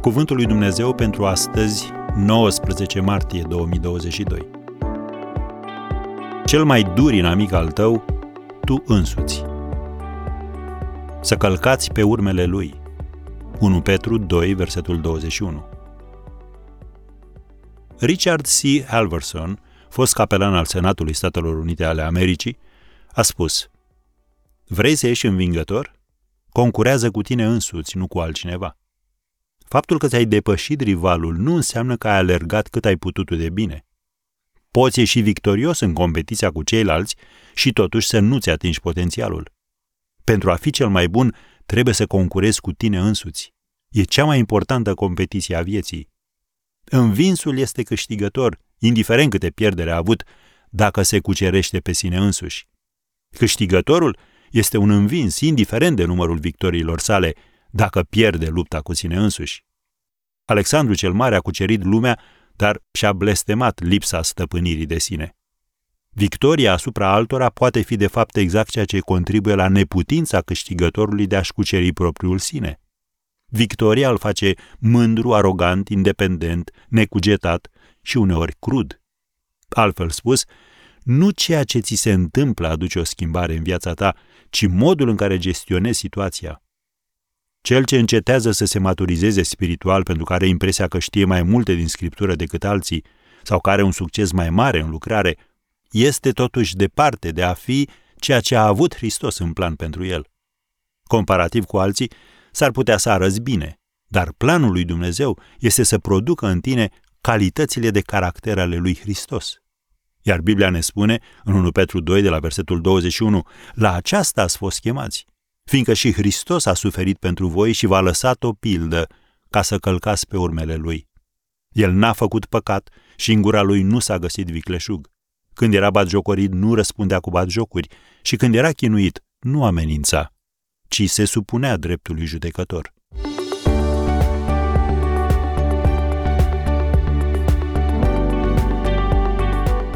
Cuvântul lui Dumnezeu pentru astăzi, 19 martie 2022. Cel mai dur inamic al tău, tu însuți. Să călcați pe urmele lui. 1 Petru 2, versetul 21. Richard C. Halverson, fost capelan al Senatului Statelor Unite ale Americii, a spus Vrei să ieși învingător? Concurează cu tine însuți, nu cu altcineva. Faptul că ți-ai depășit rivalul nu înseamnă că ai alergat cât ai putut de bine. Poți ieși victorios în competiția cu ceilalți și totuși să nu-ți atingi potențialul. Pentru a fi cel mai bun, trebuie să concurezi cu tine însuți. E cea mai importantă competiție a vieții. Învinsul este câștigător, indiferent câte pierdere a avut, dacă se cucerește pe sine însuși. Câștigătorul este un învins, indiferent de numărul victoriilor sale, dacă pierde lupta cu sine însuși. Alexandru cel Mare a cucerit lumea, dar și-a blestemat lipsa stăpânirii de sine. Victoria asupra altora poate fi de fapt exact ceea ce contribuie la neputința câștigătorului de a-și cuceri propriul sine. Victoria îl face mândru, arogant, independent, necugetat și uneori crud. Altfel spus, nu ceea ce ți se întâmplă aduce o schimbare în viața ta, ci modul în care gestionezi situația. Cel ce încetează să se maturizeze spiritual pentru că are impresia că știe mai multe din scriptură decât alții sau care are un succes mai mare în lucrare, este totuși departe de a fi ceea ce a avut Hristos în plan pentru el. Comparativ cu alții, s-ar putea să arăți bine, dar planul lui Dumnezeu este să producă în tine calitățile de caracter ale lui Hristos. Iar Biblia ne spune, în 1 Petru 2, de la versetul 21, la aceasta ați fost chemați, fiindcă și Hristos a suferit pentru voi și v-a lăsat o pildă ca să călcați pe urmele lui. El n-a făcut păcat și în gura lui nu s-a găsit vicleșug. Când era batjocorit, nu răspundea cu batjocuri și când era chinuit, nu amenința, ci se supunea dreptului judecător.